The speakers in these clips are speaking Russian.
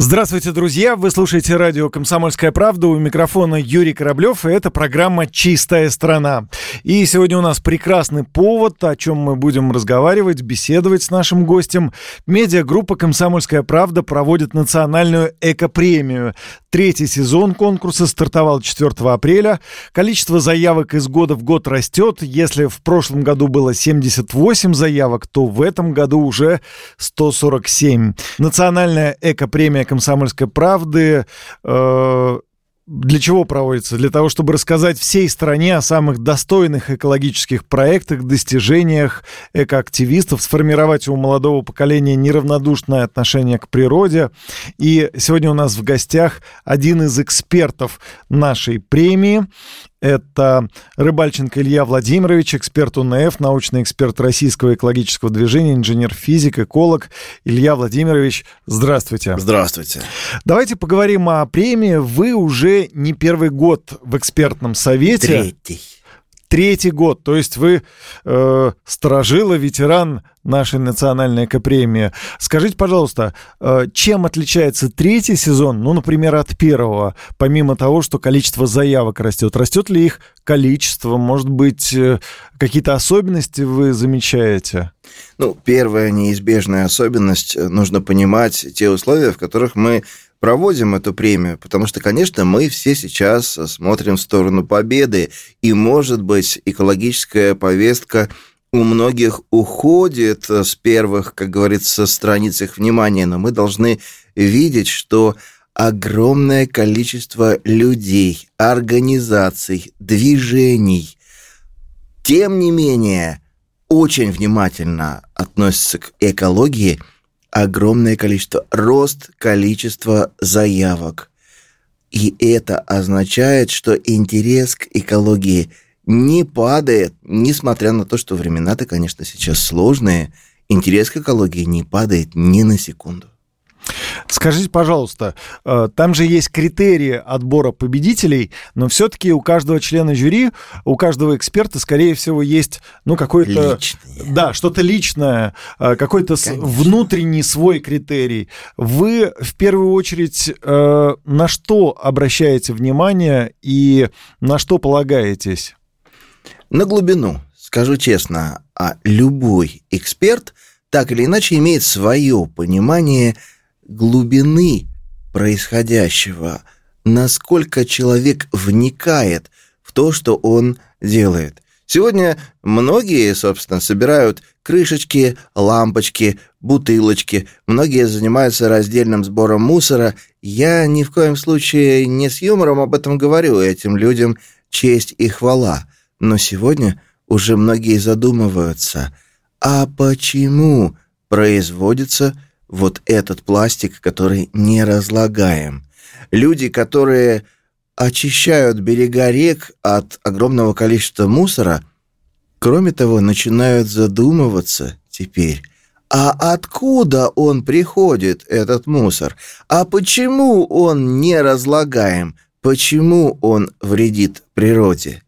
Здравствуйте, друзья! Вы слушаете радио «Комсомольская правда». У микрофона Юрий Кораблев, и это программа «Чистая страна». И сегодня у нас прекрасный повод, о чем мы будем разговаривать, беседовать с нашим гостем. Медиагруппа «Комсомольская правда» проводит национальную экопремию. Третий сезон конкурса стартовал 4 апреля. Количество заявок из года в год растет. Если в прошлом году было 78 заявок, то в этом году уже 147. Национальная экопремия «Комсомольской правды» э, для чего проводится? Для того, чтобы рассказать всей стране о самых достойных экологических проектах, достижениях экоактивистов, сформировать у молодого поколения неравнодушное отношение к природе. И сегодня у нас в гостях один из экспертов нашей премии. Это Рыбальченко Илья Владимирович, эксперт УНФ, научный эксперт Российского экологического движения, инженер-физик, эколог. Илья Владимирович, здравствуйте. Здравствуйте. Давайте поговорим о премии. Вы уже не первый год в экспертном совете. Третий. Третий год, то есть вы э, сторожила, ветеран нашей национальной экопремии. Скажите, пожалуйста, э, чем отличается третий сезон, ну, например, от первого, помимо того, что количество заявок растет? Растет ли их количество? Может быть, э, какие-то особенности вы замечаете? Ну, первая неизбежная особенность, э, нужно понимать те условия, в которых мы проводим эту премию, потому что, конечно, мы все сейчас смотрим в сторону победы, и, может быть, экологическая повестка у многих уходит с первых, как говорится, страниц их внимания, но мы должны видеть, что огромное количество людей, организаций, движений, тем не менее, очень внимательно относятся к экологии – огромное количество, рост количества заявок. И это означает, что интерес к экологии не падает, несмотря на то, что времена-то, конечно, сейчас сложные, интерес к экологии не падает ни на секунду. Скажите, пожалуйста, э, там же есть критерии отбора победителей, но все-таки у каждого члена жюри, у каждого эксперта, скорее всего, есть, ну, какой-то... Личное. Да, что-то личное, э, какой-то Конечно. внутренний свой критерий. Вы в первую очередь э, на что обращаете внимание и на что полагаетесь? На глубину, скажу честно, а любой эксперт так или иначе имеет свое понимание глубины происходящего, насколько человек вникает в то, что он делает. Сегодня многие, собственно, собирают крышечки, лампочки, бутылочки. Многие занимаются раздельным сбором мусора. Я ни в коем случае не с юмором об этом говорю. Этим людям честь и хвала. Но сегодня уже многие задумываются, а почему производится вот этот пластик, который не разлагаем. Люди, которые очищают берега рек от огромного количества мусора, кроме того, начинают задумываться теперь, а откуда он приходит, этот мусор? А почему он не разлагаем? Почему он вредит природе?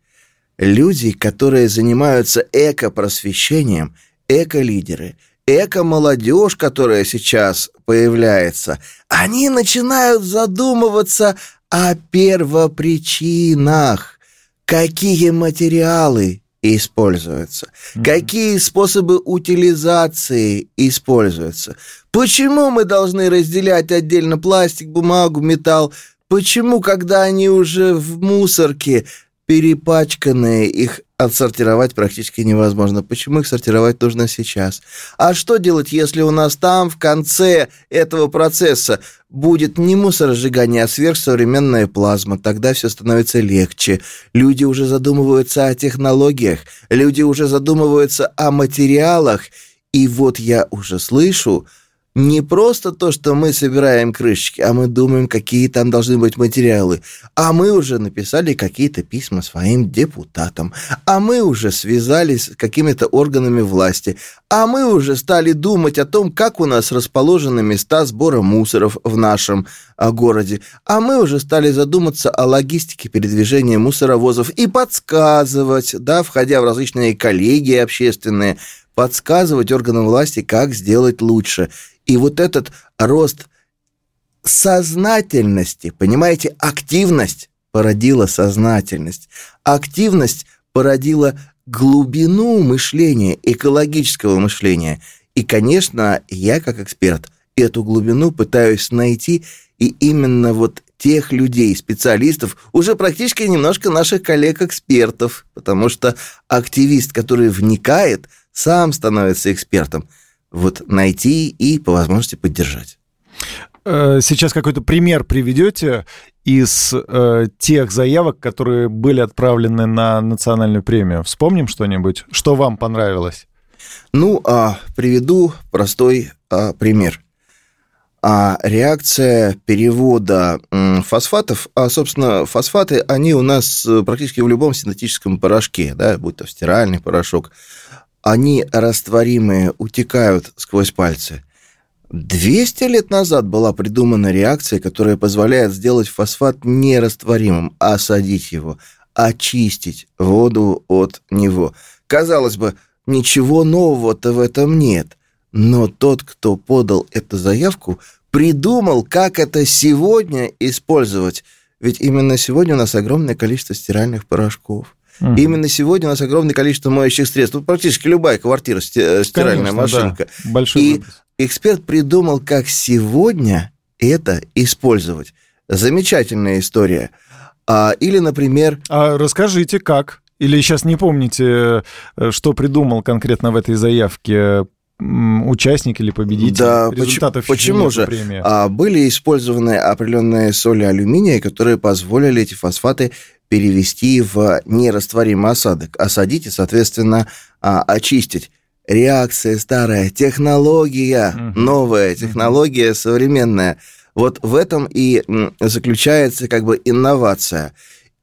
Люди, которые занимаются экопросвещением, эко-лидеры – эко-молодежь, которая сейчас появляется, они начинают задумываться о первопричинах, какие материалы используются, какие способы утилизации используются. Почему мы должны разделять отдельно пластик, бумагу, металл? Почему, когда они уже в мусорке, перепачканные, их отсортировать практически невозможно. Почему их сортировать нужно сейчас? А что делать, если у нас там в конце этого процесса будет не мусоросжигание, а сверхсовременная плазма? Тогда все становится легче. Люди уже задумываются о технологиях, люди уже задумываются о материалах. И вот я уже слышу не просто то, что мы собираем крышечки, а мы думаем, какие там должны быть материалы. А мы уже написали какие-то письма своим депутатам. А мы уже связались с какими-то органами власти. А мы уже стали думать о том, как у нас расположены места сбора мусоров в нашем а, городе. А мы уже стали задуматься о логистике передвижения мусоровозов и подсказывать, да, входя в различные коллегии общественные, подсказывать органам власти, как сделать лучше. И вот этот рост сознательности, понимаете, активность породила сознательность. Активность породила глубину мышления, экологического мышления. И, конечно, я как эксперт эту глубину пытаюсь найти, и именно вот тех людей, специалистов, уже практически немножко наших коллег-экспертов, потому что активист, который вникает, сам становится экспертом – вот найти и по возможности поддержать. Э, сейчас какой-то пример приведете из э, тех заявок, которые были отправлены на национальную премию. Вспомним что-нибудь, что вам понравилось? Ну, а, приведу простой а, пример. А реакция перевода фосфатов, а, собственно, фосфаты, они у нас э, практически в любом синтетическом порошке, да, будь то стиральный порошок, они растворимые, утекают сквозь пальцы. 200 лет назад была придумана реакция, которая позволяет сделать фосфат нерастворимым, осадить его, очистить воду от него. Казалось бы, ничего нового-то в этом нет. Но тот, кто подал эту заявку, придумал, как это сегодня использовать. Ведь именно сегодня у нас огромное количество стиральных порошков. Угу. именно сегодня у нас огромное количество моющих средств. Тут практически любая квартира э, стиральная Конечно, машинка. Да. Большой И выброс. эксперт придумал, как сегодня это использовать. Замечательная история. А, или, например... А расскажите, как? Или сейчас не помните, э, что придумал конкретно в этой заявке участник или победитель да, результатов почему, почему же премии. А, были использованы определенные соли алюминия, которые позволили эти фосфаты перевести в нерастворимый осадок, осадить и, соответственно, а, очистить. Реакция старая, технология новая, технология современная. Вот в этом и заключается как бы инновация.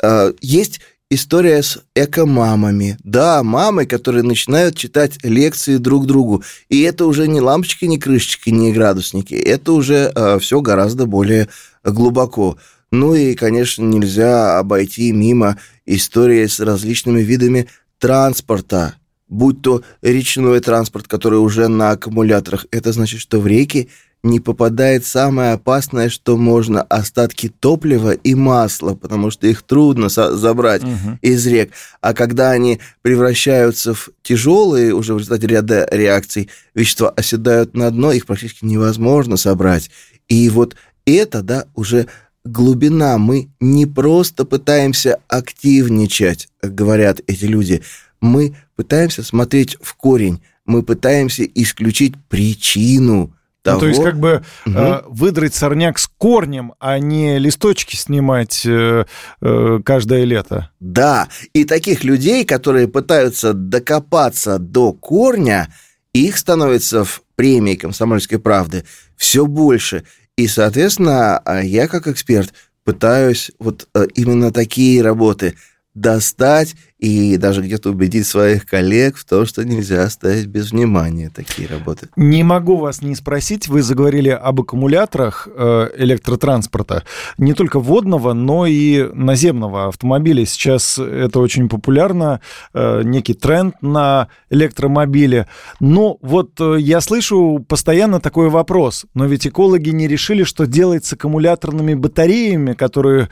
А, есть история с эко-мамами. Да, мамы, которые начинают читать лекции друг другу. И это уже не лампочки, не крышечки, не градусники. Это уже э, все гораздо более глубоко. Ну и, конечно, нельзя обойти мимо истории с различными видами транспорта, будь то речной транспорт, который уже на аккумуляторах. Это значит, что в реки не попадает самое опасное, что можно, остатки топлива и масла, потому что их трудно забрать угу. из рек. А когда они превращаются в тяжелые, уже в результате ряда реакций, вещества оседают на дно, их практически невозможно собрать. И вот это, да, уже глубина. Мы не просто пытаемся активничать, говорят эти люди. Мы пытаемся смотреть в корень. Мы пытаемся исключить причину того... Ну, то есть как бы угу. э, выдрать сорняк с корнем, а не листочки снимать э, э, каждое лето. Да, и таких людей, которые пытаются докопаться до корня, их становится в премии «Комсомольской правды» все больше. И, соответственно, а я как эксперт пытаюсь вот э, именно такие работы достать и даже где-то убедить своих коллег в том, что нельзя оставить без внимания такие работы. Не могу вас не спросить, вы заговорили об аккумуляторах э, электротранспорта, не только водного, но и наземного автомобиля. Сейчас это очень популярно, э, некий тренд на электромобили. Но вот э, я слышу постоянно такой вопрос, но ведь экологи не решили, что делать с аккумуляторными батареями, которые,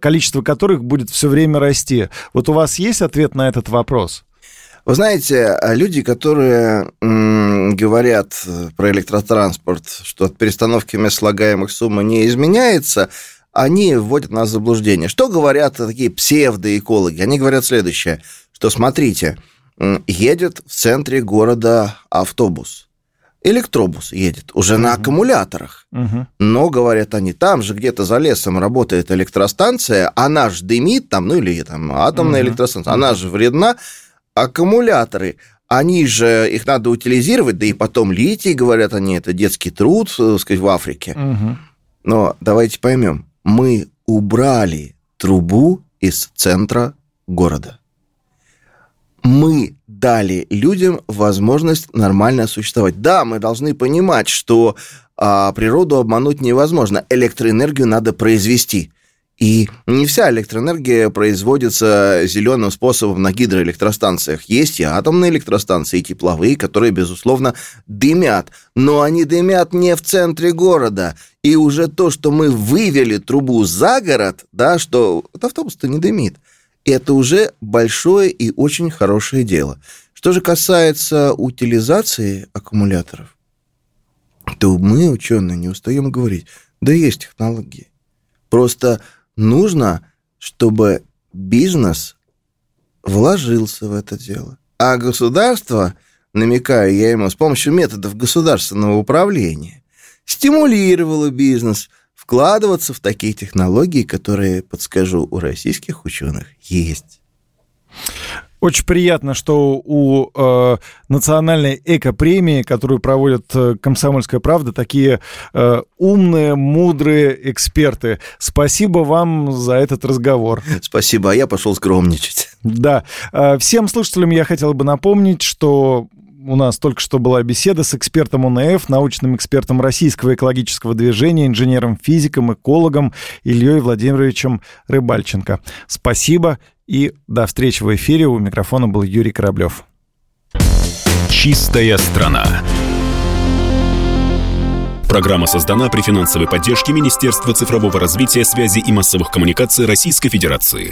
количество которых будет все время расти. Вот у вас есть есть ответ на этот вопрос? Вы знаете, а люди, которые говорят про электротранспорт, что от перестановки мест слагаемых сумма не изменяется, они вводят нас в заблуждение. Что говорят такие псевдоэкологи? Они говорят следующее, что смотрите, едет в центре города автобус, электробус едет, уже угу. на аккумуляторах. Угу. Но, говорят они, там же где-то за лесом работает электростанция, она же дымит там, ну или там атомная угу. электростанция, она же вредна. Аккумуляторы они же, их надо утилизировать, да и потом литий, говорят они, это детский труд, э, так сказать, в Африке. Угу. Но давайте поймем, мы убрали трубу из центра города. Мы дали людям возможность нормально существовать. Да, мы должны понимать, что а, природу обмануть невозможно. Электроэнергию надо произвести. И не вся электроэнергия производится зеленым способом на гидроэлектростанциях. Есть и атомные электростанции, и тепловые, которые, безусловно, дымят. Но они дымят не в центре города. И уже то, что мы вывели трубу за город, да, что автобус-то не дымит, это уже большое и очень хорошее дело. Что же касается утилизации аккумуляторов, то мы, ученые, не устаем говорить, да есть технологии. Просто нужно, чтобы бизнес вложился в это дело. А государство, намекаю я ему, с помощью методов государственного управления, стимулировало бизнес вкладываться в такие технологии, которые, подскажу, у российских ученых есть. Очень приятно, что у э, национальной эко-премии, которую проводит э, «Комсомольская правда», такие э, умные, мудрые эксперты. Спасибо вам за этот разговор. Спасибо, а я пошел скромничать. Да. Э, всем слушателям я хотел бы напомнить, что у нас только что была беседа с экспертом УНФ, научным экспертом Российского экологического движения, инженером-физиком, экологом Ильей Владимировичем Рыбальченко. Спасибо и до встречи в эфире. У микрофона был Юрий Кораблев. Чистая страна. Программа создана при финансовой поддержке Министерства цифрового развития, связи и массовых коммуникаций Российской Федерации.